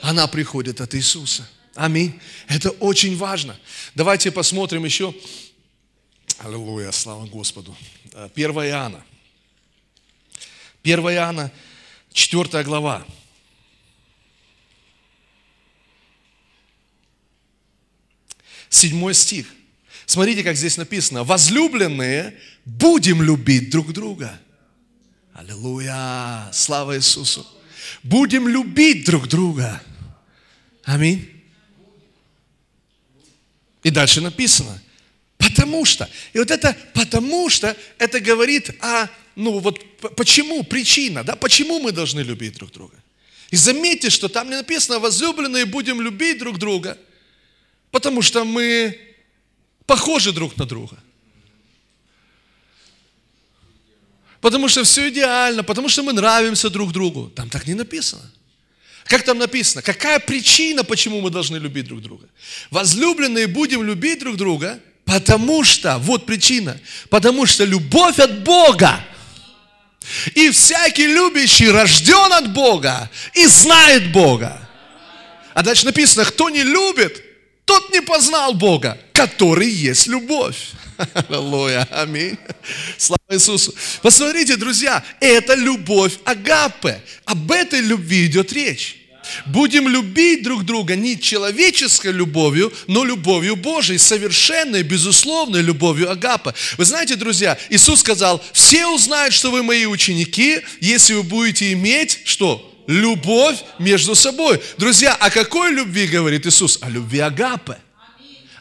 Она приходит от Иисуса. Аминь. Это очень важно. Давайте посмотрим еще. Аллилуйя, слава Господу. 1 Иоанна. 1 Иоанна, 4 глава. Седьмой стих. Смотрите, как здесь написано. Возлюбленные, будем любить друг друга. Аллилуйя! Слава Иисусу! Будем любить друг друга. Аминь. И дальше написано. Потому что. И вот это потому что, это говорит о, ну вот почему, причина, да, почему мы должны любить друг друга. И заметьте, что там не написано, возлюбленные будем любить друг друга – Потому что мы похожи друг на друга. Потому что все идеально, потому что мы нравимся друг другу. Там так не написано. Как там написано? Какая причина, почему мы должны любить друг друга? Возлюбленные будем любить друг друга, потому что, вот причина, потому что любовь от Бога. И всякий любящий рожден от Бога и знает Бога. А дальше написано, кто не любит, тот не познал Бога, который есть любовь. Аллилуйя, аминь. Слава Иисусу. Посмотрите, друзья, это любовь Агапе. Об этой любви идет речь. Будем любить друг друга не человеческой любовью, но любовью Божией, совершенной, безусловной любовью Агапа. Вы знаете, друзья, Иисус сказал, все узнают, что вы мои ученики, если вы будете иметь, что? Любовь между собой. Друзья, о какой любви говорит Иисус? О любви Агапы.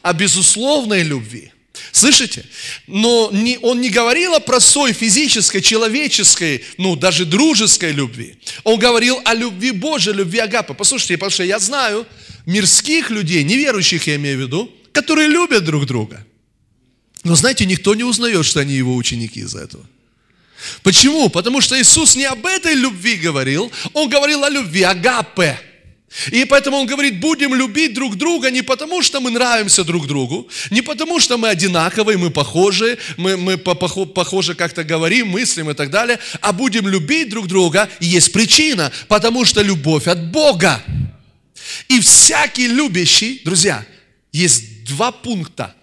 о безусловной любви. Слышите? Но не, он не говорил о простой физической, человеческой, ну, даже дружеской любви. Он говорил о любви Божьей, любви Агапы. Послушайте, потому что я знаю мирских людей, неверующих я имею в виду, которые любят друг друга. Но знаете, никто не узнает, что они его ученики из-за этого. Почему? Потому что Иисус не об этой любви говорил, Он говорил о любви Агапе. И поэтому он говорит, будем любить друг друга не потому, что мы нравимся друг другу, не потому, что мы одинаковые, мы похожи, мы, мы похоже как-то говорим, мыслим и так далее, а будем любить друг друга, и есть причина, потому что любовь от Бога. И всякий любящий, друзья, есть два пункта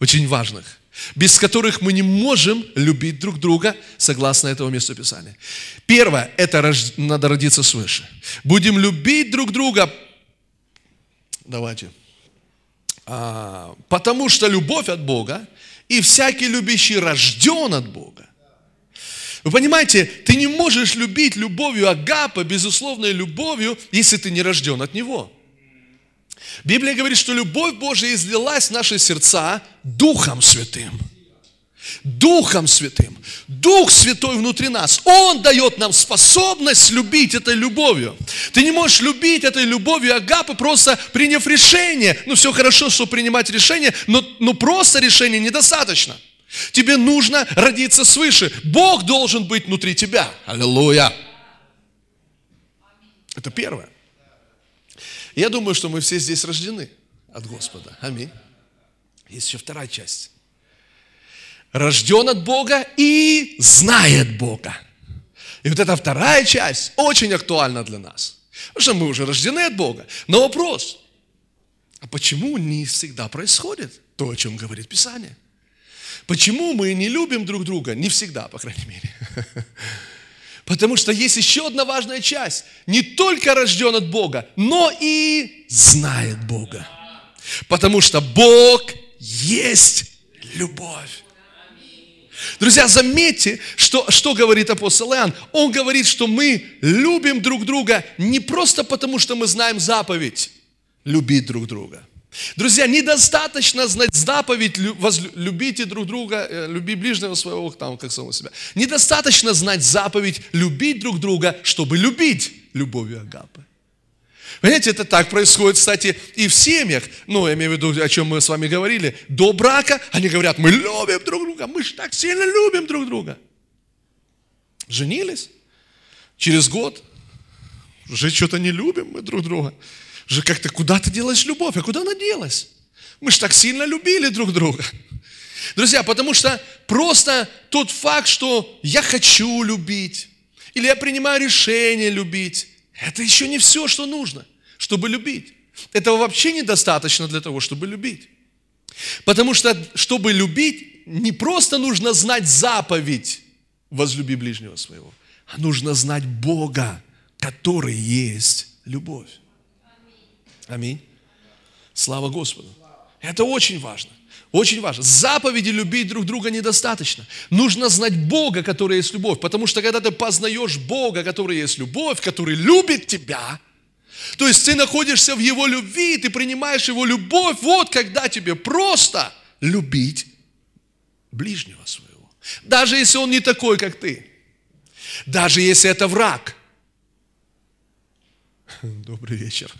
очень важных без которых мы не можем любить друг друга, согласно этому месту Писания. Первое, это рож... надо родиться свыше. Будем любить друг друга, давайте, а, потому что любовь от Бога, и всякий любящий рожден от Бога. Вы понимаете, ты не можешь любить любовью Агапа, безусловной любовью, если ты не рожден от Него. Библия говорит, что любовь Божия излилась в наши сердца Духом Святым. Духом Святым. Дух Святой внутри нас. Он дает нам способность любить этой любовью. Ты не можешь любить этой любовью Агапы, просто приняв решение. Ну, все хорошо, что принимать решение, но, но просто решение недостаточно. Тебе нужно родиться свыше. Бог должен быть внутри тебя. Аллилуйя. Это первое. Я думаю, что мы все здесь рождены от Господа. Аминь. Есть еще вторая часть. Рожден от Бога и знает Бога. И вот эта вторая часть очень актуальна для нас. Потому что мы уже рождены от Бога. Но вопрос, а почему не всегда происходит то, о чем говорит Писание? Почему мы не любим друг друга? Не всегда, по крайней мере. Потому что есть еще одна важная часть. Не только рожден от Бога, но и знает Бога. Потому что Бог есть любовь. Друзья, заметьте, что, что говорит апостол Иоанн. Он говорит, что мы любим друг друга не просто потому, что мы знаем заповедь любить друг друга. Друзья, недостаточно знать заповедь, любите друг друга, э, люби ближнего своего, там, как самого себя. Недостаточно знать заповедь, любить друг друга, чтобы любить любовью Агапы. Понимаете, это так происходит, кстати, и в семьях. Ну, я имею в виду, о чем мы с вами говорили. До брака они говорят, мы любим друг друга, мы же так сильно любим друг друга. Женились. Через год уже что-то не любим мы друг друга же как-то куда-то делась любовь, а куда она делась? Мы же так сильно любили друг друга. Друзья, потому что просто тот факт, что я хочу любить, или я принимаю решение любить, это еще не все, что нужно, чтобы любить. Этого вообще недостаточно для того, чтобы любить. Потому что, чтобы любить, не просто нужно знать заповедь «возлюби ближнего своего», а нужно знать Бога, который есть любовь. Аминь. Слава Господу. Это очень важно. Очень важно. Заповеди любить друг друга недостаточно. Нужно знать Бога, который есть любовь. Потому что когда ты познаешь Бога, который есть любовь, который любит тебя, то есть ты находишься в Его любви, ты принимаешь Его любовь, вот когда тебе просто любить ближнего своего. Даже если он не такой, как ты. Даже если это враг. Добрый вечер.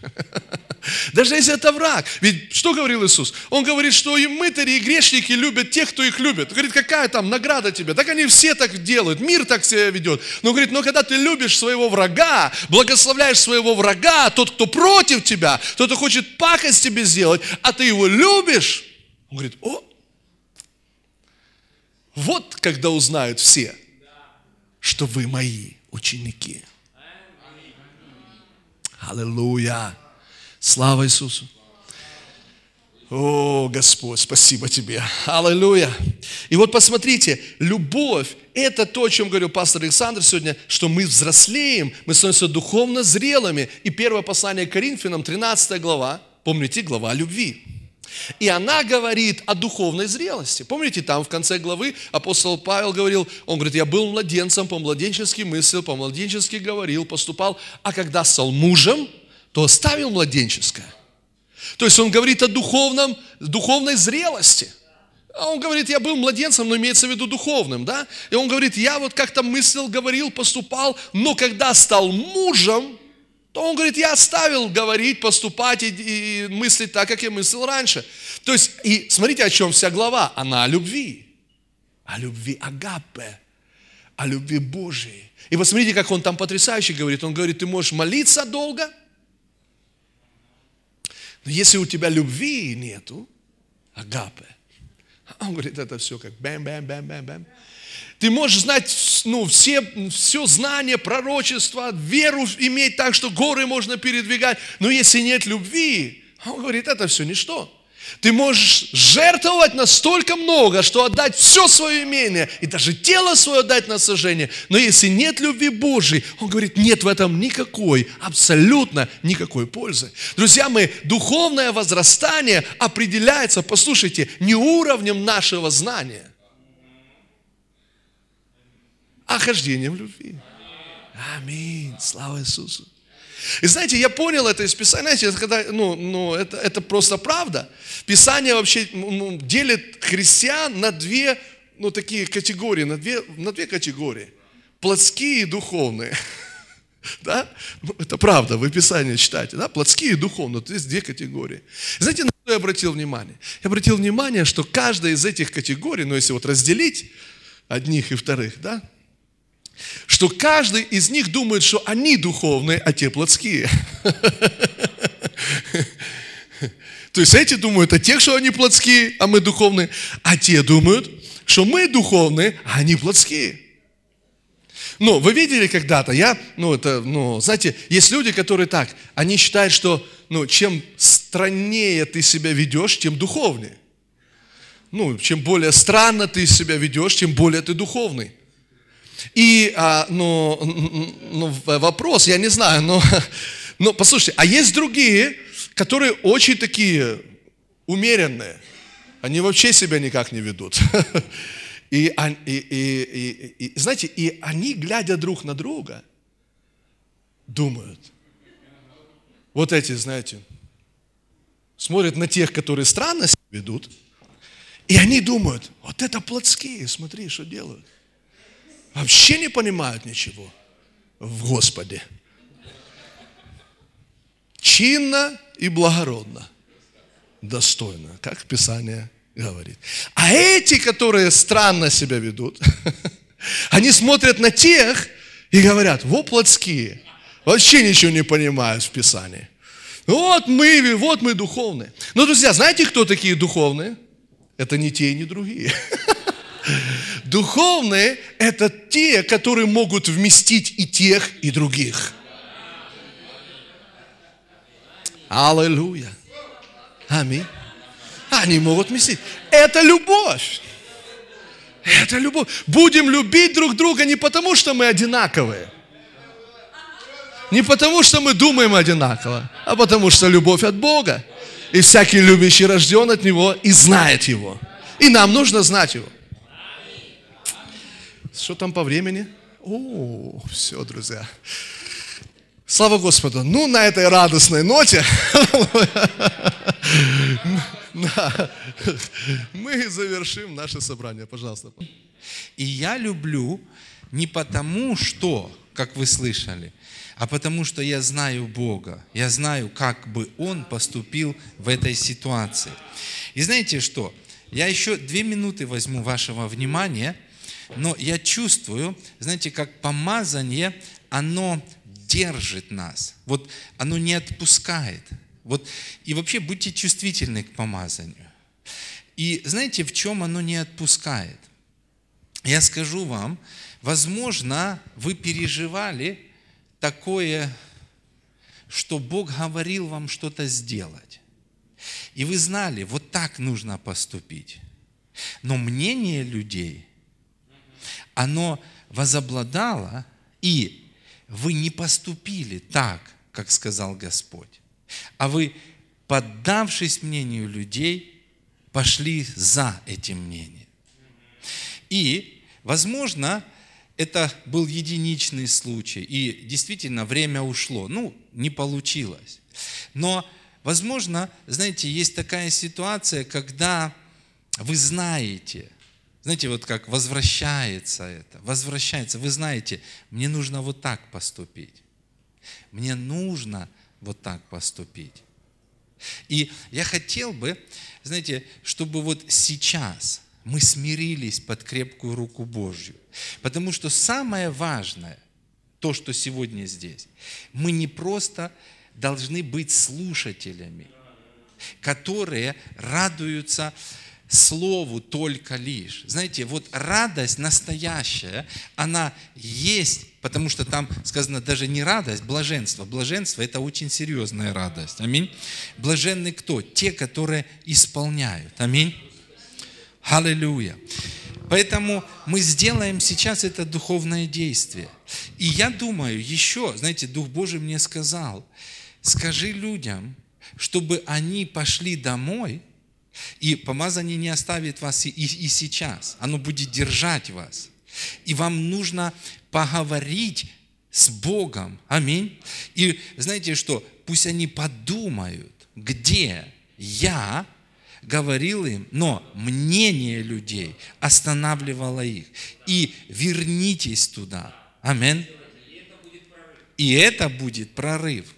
Даже если это враг. Ведь что говорил Иисус? Он говорит, что и мытари, и грешники любят тех, кто их любит. Говорит, какая там награда тебе? Так они все так делают, мир так себя ведет. Но говорит, но когда ты любишь своего врага, благословляешь своего врага, тот, кто против тебя, тот, кто хочет пакость тебе сделать, а ты его любишь, он говорит, о, вот когда узнают все, что вы мои ученики. Аллилуйя. Слава Иисусу. О, Господь, спасибо Тебе. Аллилуйя. И вот посмотрите, любовь – это то, о чем говорил пастор Александр сегодня, что мы взрослеем, мы становимся духовно зрелыми. И первое послание к Коринфянам, 13 глава, помните, глава любви. И она говорит о духовной зрелости. Помните, там в конце главы апостол Павел говорил, он говорит, я был младенцем, по-младенчески мыслил, по-младенчески говорил, поступал, а когда стал мужем, то оставил младенческое. То есть он говорит о духовном, духовной зрелости. А он говорит, я был младенцем, но имеется в виду духовным, да? И он говорит, я вот как-то мыслил, говорил, поступал, но когда стал мужем, то он говорит, я оставил говорить, поступать и, и мыслить так, как я мыслил раньше. То есть, и смотрите, о чем вся глава. Она о любви. О любви агапе. О любви Божией. И посмотрите, как он там потрясающе говорит. Он говорит, ты можешь молиться долго, но если у тебя любви нету, агапе, он говорит, это все как бэм-бэм-бэм-бэм-бэм. Ты можешь знать ну, все, все знания, пророчества, веру иметь так, что горы можно передвигать. Но если нет любви, он говорит, это все ничто. Ты можешь жертвовать настолько много, что отдать все свое имение и даже тело свое отдать на сожжение. Но если нет любви Божьей, он говорит, нет в этом никакой, абсолютно никакой пользы. Друзья мои, духовное возрастание определяется, послушайте, не уровнем нашего знания, а любви. Аминь. Слава Иисусу. И знаете, я понял это из Писания, знаете, когда, ну, ну, это, это просто правда. Писание вообще ну, делит христиан на две, ну, такие категории, на две, на две категории. Плотские и духовные. Да? Ну, это правда, вы Писание читаете, да? Плотские и духовные, то есть две категории. Знаете, на что я обратил внимание? Я обратил внимание, что каждая из этих категорий, ну, если вот разделить одних и вторых, да, что каждый из них думает, что они духовные, а те плотские. То есть эти думают о тех, что они плотские, а мы духовные, а те думают, что мы духовные, а они плотские. Ну, вы видели когда-то, я, ну, это, ну, знаете, есть люди, которые так, они считают, что, ну, чем страннее ты себя ведешь, тем духовнее. Ну, чем более странно ты себя ведешь, тем более ты духовный. И, а, ну, ну, вопрос, я не знаю, но, но послушайте, а есть другие, которые очень такие умеренные. Они вообще себя никак не ведут. И, и, и, и, и знаете, и они, глядя друг на друга, думают. Вот эти, знаете, смотрят на тех, которые странно себя ведут, и они думают, вот это плотские, смотри, что делают вообще не понимают ничего в Господе. Чинно и благородно, достойно, как Писание говорит. А эти, которые странно себя ведут, они смотрят на тех и говорят, во плотские, вообще ничего не понимают в Писании. Вот мы, вот мы духовные. Но, друзья, знаете, кто такие духовные? Это не те и не другие. Духовные – это те, которые могут вместить и тех, и других. Аллилуйя. Аминь. Они могут вместить. Это любовь. Это любовь. Будем любить друг друга не потому, что мы одинаковые. Не потому, что мы думаем одинаково, а потому, что любовь от Бога. И всякий любящий рожден от Него и знает Его. И нам нужно знать Его. Что там по времени? О, все, друзья. Слава Господу. Ну, на этой радостной ноте мы завершим наше собрание. Пожалуйста. И я люблю не потому, что, как вы слышали, а потому что я знаю Бога. Я знаю, как бы Он поступил в этой ситуации. И знаете что? Я еще две минуты возьму вашего внимания – но я чувствую, знаете, как помазание, оно держит нас. Вот оно не отпускает. Вот, и вообще будьте чувствительны к помазанию. И знаете, в чем оно не отпускает? Я скажу вам, возможно, вы переживали такое, что Бог говорил вам что-то сделать. И вы знали, вот так нужно поступить. Но мнение людей оно возобладало, и вы не поступили так, как сказал Господь, а вы, поддавшись мнению людей, пошли за этим мнением. И, возможно, это был единичный случай, и действительно время ушло. Ну, не получилось. Но Возможно, знаете, есть такая ситуация, когда вы знаете, знаете, вот как возвращается это, возвращается, вы знаете, мне нужно вот так поступить. Мне нужно вот так поступить. И я хотел бы, знаете, чтобы вот сейчас мы смирились под крепкую руку Божью. Потому что самое важное, то, что сегодня здесь, мы не просто должны быть слушателями, которые радуются Слову только лишь. Знаете, вот радость настоящая, она есть, потому что там сказано даже не радость, блаженство. Блаженство – это очень серьезная радость. Аминь. Блаженны кто? Те, которые исполняют. Аминь. Аллилуйя. Поэтому мы сделаем сейчас это духовное действие. И я думаю, еще, знаете, Дух Божий мне сказал, скажи людям, чтобы они пошли домой, и помазание не оставит вас и, и, и сейчас. Оно будет держать вас. И вам нужно поговорить с Богом. Аминь. И знаете что? Пусть они подумают, где я говорил им, но мнение людей останавливало их. И вернитесь туда. Аминь. И это будет прорыв.